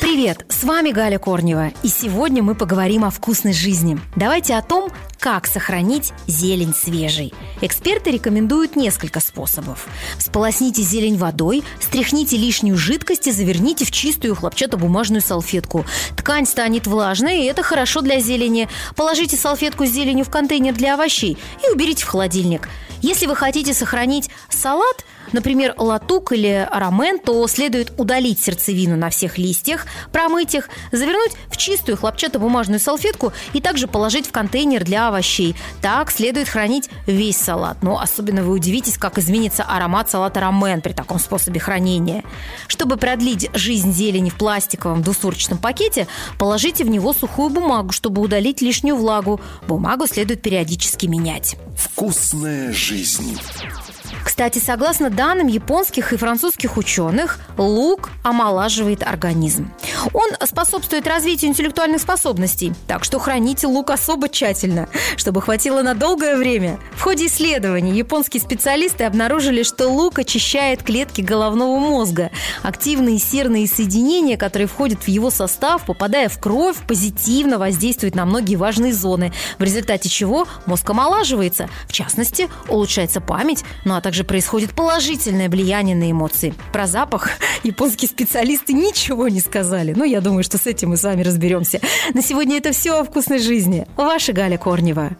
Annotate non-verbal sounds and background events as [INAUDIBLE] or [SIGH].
Привет, с вами Галя Корнева, и сегодня мы поговорим о вкусной жизни. Давайте о том, как сохранить зелень свежей. Эксперты рекомендуют несколько способов. Сполосните зелень водой, стряхните лишнюю жидкость и заверните в чистую хлопчатобумажную салфетку. Ткань станет влажной, и это хорошо для зелени. Положите салфетку с зеленью в контейнер для овощей и уберите в холодильник. Если вы хотите сохранить салат, например, латук или рамен, то следует удалить сердцевину на всех листьях, промыть их, завернуть в чистую хлопчатобумажную салфетку и также положить в контейнер для овощей. Так следует хранить весь салат. Но особенно вы удивитесь, как изменится аромат салата рамен при таком способе хранения. Чтобы продлить жизнь зелени в пластиковом двусурочном пакете, положите в него сухую бумагу, чтобы удалить лишнюю влагу. Бумагу следует периодически менять. Вкусная жизнь. Кстати, согласно данным японских и французских ученых, лук омолаживает организм. Он способствует развитию интеллектуальных способностей, так что храните лук особо тщательно, чтобы хватило на долгое время. В ходе исследований японские специалисты обнаружили, что лук очищает клетки головного мозга. Активные серные соединения, которые входят в его состав, попадая в кровь, позитивно воздействуют на многие важные зоны, в результате чего мозг омолаживается. В частности, улучшается память, ну а также происходит положительное влияние на эмоции. Про запах [LAUGHS] японские специалисты ничего не сказали. Но я думаю, что с этим мы с вами разберемся. На сегодня это все о вкусной жизни. Ваша Галя Корнева.